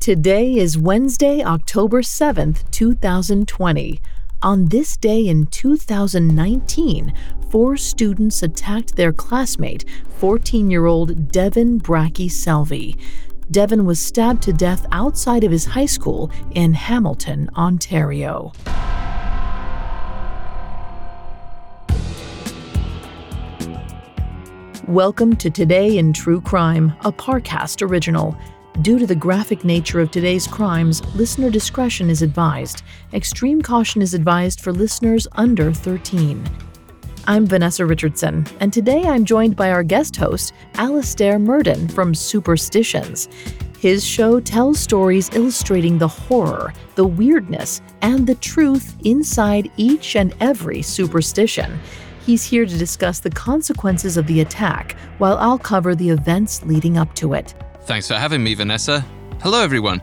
Today is Wednesday, October 7th, 2020. On this day in 2019, four students attacked their classmate, 14 year old Devan Bracci-Selvey. Devin was stabbed to death outside of his high school in Hamilton, Ontario. Welcome to Today in True Crime, a Parcast original. Due to the graphic nature of today's crimes, listener discretion is advised. Extreme caution is advised for listeners under 13. I'm Vanessa Richardson, and today I'm joined by our guest host, Alastair Murden from Superstitions. His show tells stories illustrating the horror, the weirdness, and the truth inside each and every superstition. He's here to discuss the consequences of the attack, while I'll cover the events leading up to it. Thanks for having me, Vanessa. Hello, everyone.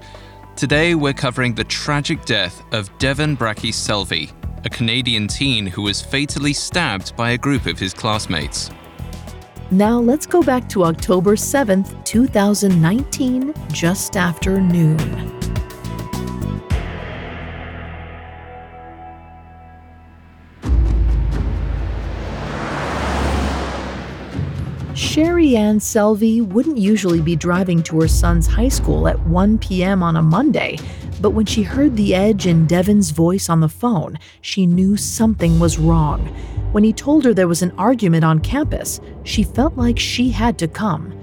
Today we're covering the tragic death of Devan Bracci-Selvey, a Canadian teen who was fatally stabbed by a group of his classmates. Now let's go back to October 7th, 2019, just after noon. Sherry Ann Selvey wouldn't usually be driving to her son's high school at 1 p.m. on a Monday, but when she heard the edge in Devan's voice on the phone, she knew something was wrong. When he told her there was an argument on campus, she felt like she had to come.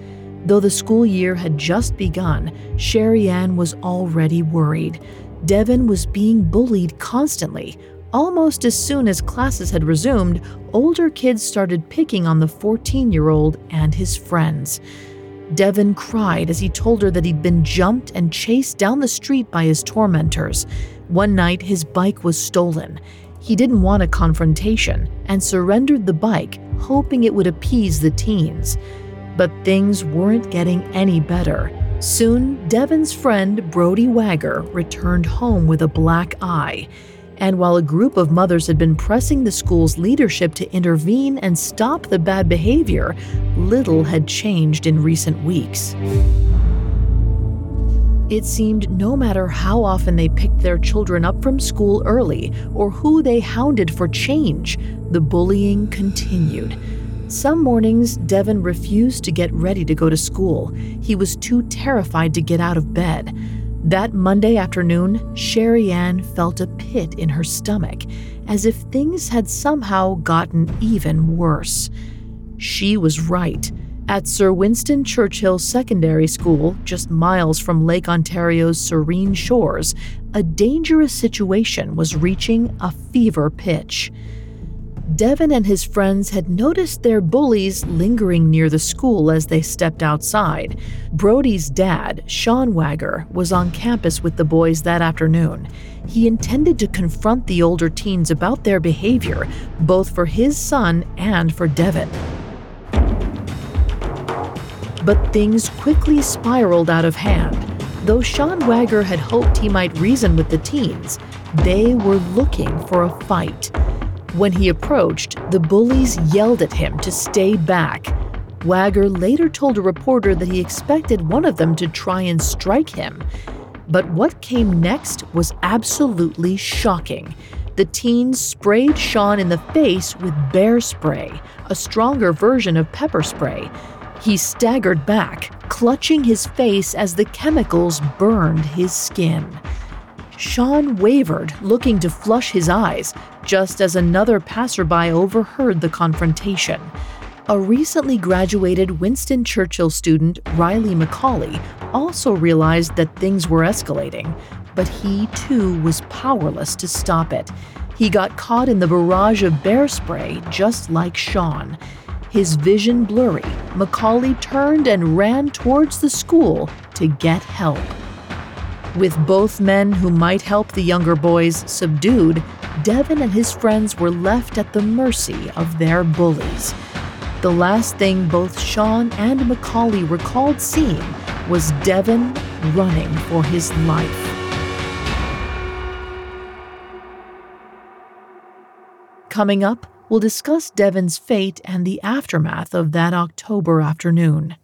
Though the school year had just begun, Sherry Ann was already worried. Devan was being bullied constantly, Almost as soon as classes had resumed, older kids started picking on the 14 year old and his friends. Devan cried as he told her that he'd been jumped and chased down the street by his tormentors. One night, his bike was stolen. He didn't want a confrontation and surrendered the bike, hoping it would appease the teens. But things weren't getting any better. Soon, Devan's friend, Brody Wagger, returned home with a black eye. And while a group of mothers had been pressing the school's leadership to intervene and stop the bad behavior, little had changed in recent weeks. It seemed no matter how often they picked their children up from school early or who they hounded for change, the bullying continued. Some mornings, Devan refused to get ready to go to school. He was too terrified to get out of bed. That Monday afternoon, Sherry Ann felt a pit in her stomach, as if things had somehow gotten even worse. She was right. At Sir Winston Churchill Secondary School, just miles from Lake Ontario's serene shores, a dangerous situation was reaching a fever pitch. Devan and his friends had noticed their bullies lingering near the school as they stepped outside. Brody's dad, Sean Wagger, was on campus with the boys that afternoon. He intended to confront the older teens about their behavior, both for his son and for Devan. But things quickly spiraled out of hand. Though Sean Wagger had hoped he might reason with the teens, they were looking for a fight. When he approached, the bullies yelled at him to stay back. Wagger later told a reporter that he expected one of them to try and strike him. But what came next was absolutely shocking. The teens sprayed Sean in the face with bear spray, a stronger version of pepper spray. He staggered back, clutching his face as the chemicals burned his skin. Sean wavered, looking to flush his eyes, just as another passerby overheard the confrontation. A recently graduated Winston Churchill student, Riley McCauley, also realized that things were escalating, but he too was powerless to stop it. He got caught in the barrage of bear spray just like Sean. His vision blurry, Macaulay turned and ran towards the school to get help. With both men who might help the younger boys subdued, Devan and his friends were left at the mercy of their bullies. The last thing both Sean and Macaulay recalled seeing was Devan running for his life. Coming up, we'll discuss Devan's fate and the aftermath of that October afternoon.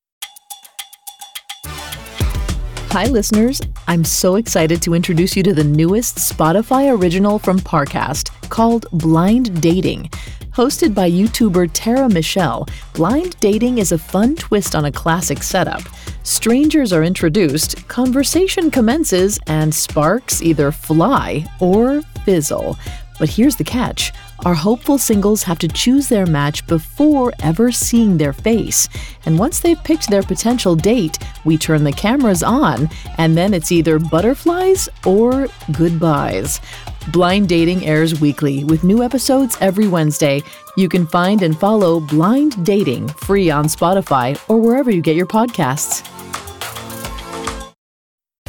Hi, listeners. I'm so excited to introduce you to the newest Spotify original from Parcast called Blind Dating. Hosted by YouTuber Tara Michelle, Blind Dating is a fun twist on a classic setup. Strangers are introduced, conversation commences, and sparks either fly or fizzle. But here's the catch our hopeful singles have to choose their match before ever seeing their face. And once they've picked their potential date, we turn the cameras on, and then it's either butterflies or goodbyes. Blind Dating airs weekly with new episodes every Wednesday. You can find and follow Blind Dating free on Spotify or wherever you get your podcasts.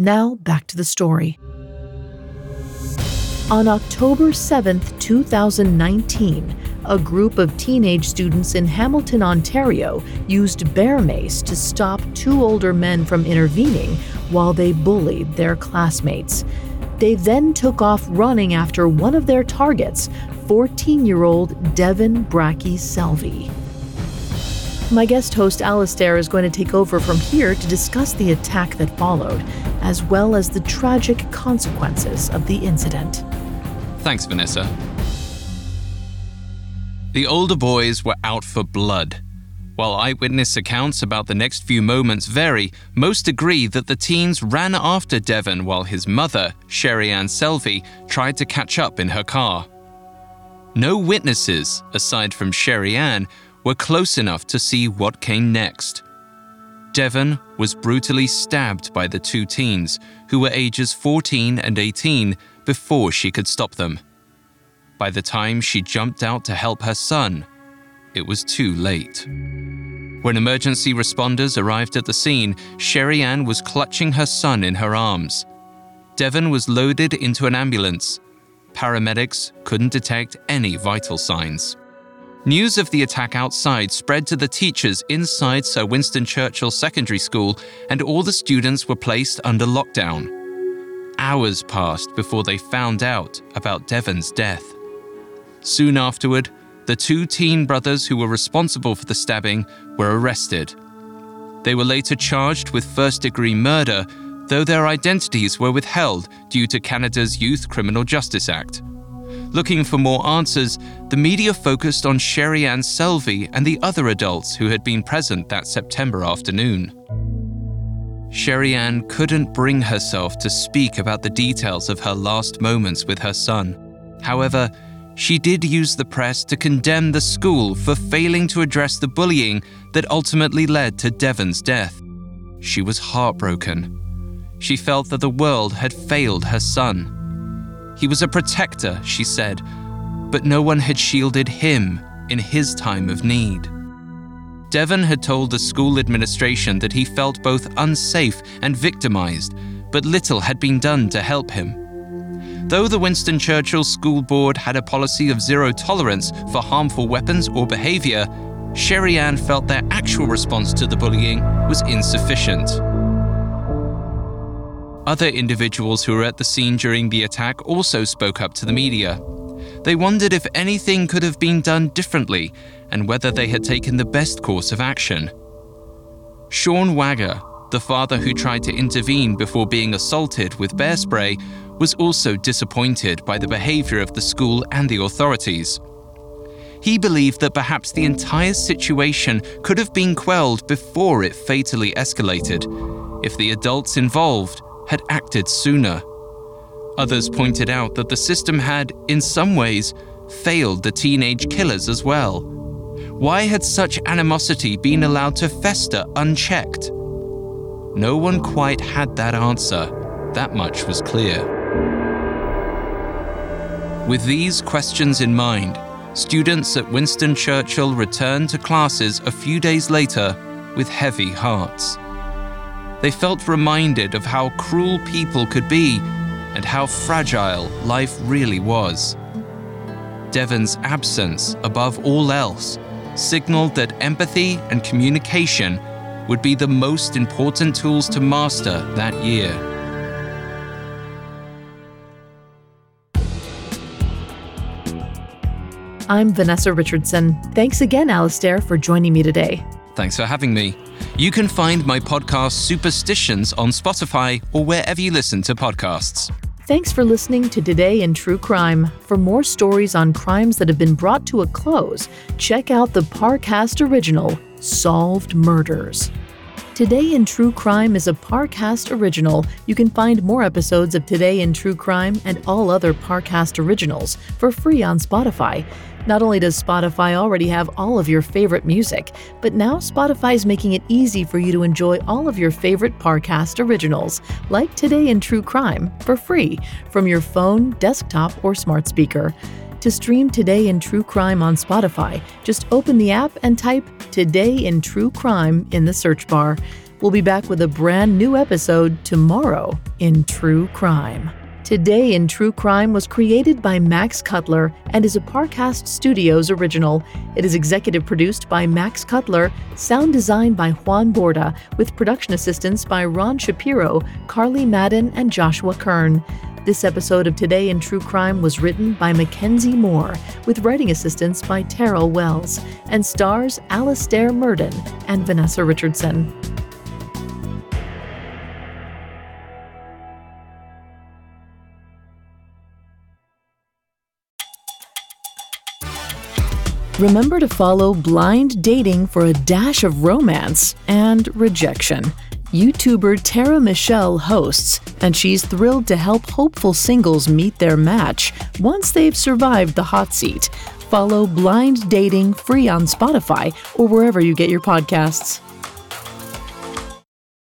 Now, back to the story. On October 7, 2019, a group of teenage students in Hamilton, Ontario used bear mace to stop two older men from intervening while they bullied their classmates. They then took off running after one of their targets, 14 year old Devan Bracci-Selvey. My guest host Alastair is going to take over from here to discuss the attack that followed, as well as the tragic consequences of the incident. Thanks, Vanessa. The older boys were out for blood. While eyewitness accounts about the next few moments vary, most agree that the teens ran after Devan while his mother, Sherry Ann Selvey, tried to catch up in her car. No witnesses, aside from Sherry Ann, were close enough to see what came next. Devan was brutally stabbed by the two teens, who were ages 14 and 18, before she could stop them. By the time she jumped out to help her son, it was too late. When emergency responders arrived at the scene, Sherry Ann was clutching her son in her arms. Devan was loaded into an ambulance. Paramedics couldn't detect any vital signs. News of the attack outside spread to the teachers inside Sir Winston Churchill Secondary School, and all the students were placed under lockdown. Hours passed before they found out about Devan's death. Soon afterward, the two teen brothers who were responsible for the stabbing were arrested. They were later charged with first degree murder, though their identities were withheld due to Canada's Youth Criminal Justice Act. Looking for more answers, the media focused on Sherry Ann Selvey and the other adults who had been present that September afternoon. Sherry Ann couldn't bring herself to speak about the details of her last moments with her son. However, she did use the press to condemn the school for failing to address the bullying that ultimately led to Devan's death. She was heartbroken. She felt that the world had failed her son. He was a protector, she said, but no one had shielded him in his time of need. Devan had told the school administration that he felt both unsafe and victimized, but little had been done to help him. Though the Winston Churchill School Board had a policy of zero tolerance for harmful weapons or behavior, Sherry Ann felt their actual response to the bullying was insufficient. Other individuals who were at the scene during the attack also spoke up to the media. They wondered if anything could have been done differently and whether they had taken the best course of action. Sean Wagger, the father who tried to intervene before being assaulted with bear spray, was also disappointed by the behavior of the school and the authorities. He believed that perhaps the entire situation could have been quelled before it fatally escalated, if the adults involved had acted sooner. Others pointed out that the system had, in some ways, failed the teenage killers as well. Why had such animosity been allowed to fester unchecked? No one quite had that answer. That much was clear. With these questions in mind, students at Winston Churchill returned to classes a few days later with heavy hearts. They felt reminded of how cruel people could be and how fragile life really was. Devan's absence, above all else, signaled that empathy and communication would be the most important tools to master that year. I'm Vanessa Richardson. Thanks again, Alastair, for joining me today. Thanks for having me. You can find my podcast Superstitions on Spotify or wherever you listen to podcasts. Thanks for listening to Today in True Crime. For more stories on crimes that have been brought to a close, check out the Parcast original, Solved Murders. Today in True Crime is a Parcast original. You can find more episodes of Today in True Crime and all other Parcast originals for free on Spotify. Not only does Spotify already have all of your favorite music, but now Spotify is making it easy for you to enjoy all of your favorite Parcast originals, like Today in True Crime, for free from your phone, desktop, or smart speaker. To stream Today in True Crime on Spotify, just open the app and type Today in True Crime in the search bar. We'll be back with a brand new episode tomorrow in True Crime. Today in True Crime was created by Max Cutler and is a Parcast Studios original. It is executive produced by Max Cutler, sound designed by Juan Borda, with production assistance by Ron Shapiro, Carly Madden, and Joshua Kern. This episode of Today in True Crime was written by Mackenzie Moore, with writing assistance by Terrell Wells, and stars Alastair Murden and Vanessa Richardson. Remember to follow Blind Dating for a dash of romance and rejection. YouTuber Tara Michelle hosts, and she's thrilled to help hopeful singles meet their match once they've survived the hot seat. Follow Blind Dating free on Spotify or wherever you get your podcasts.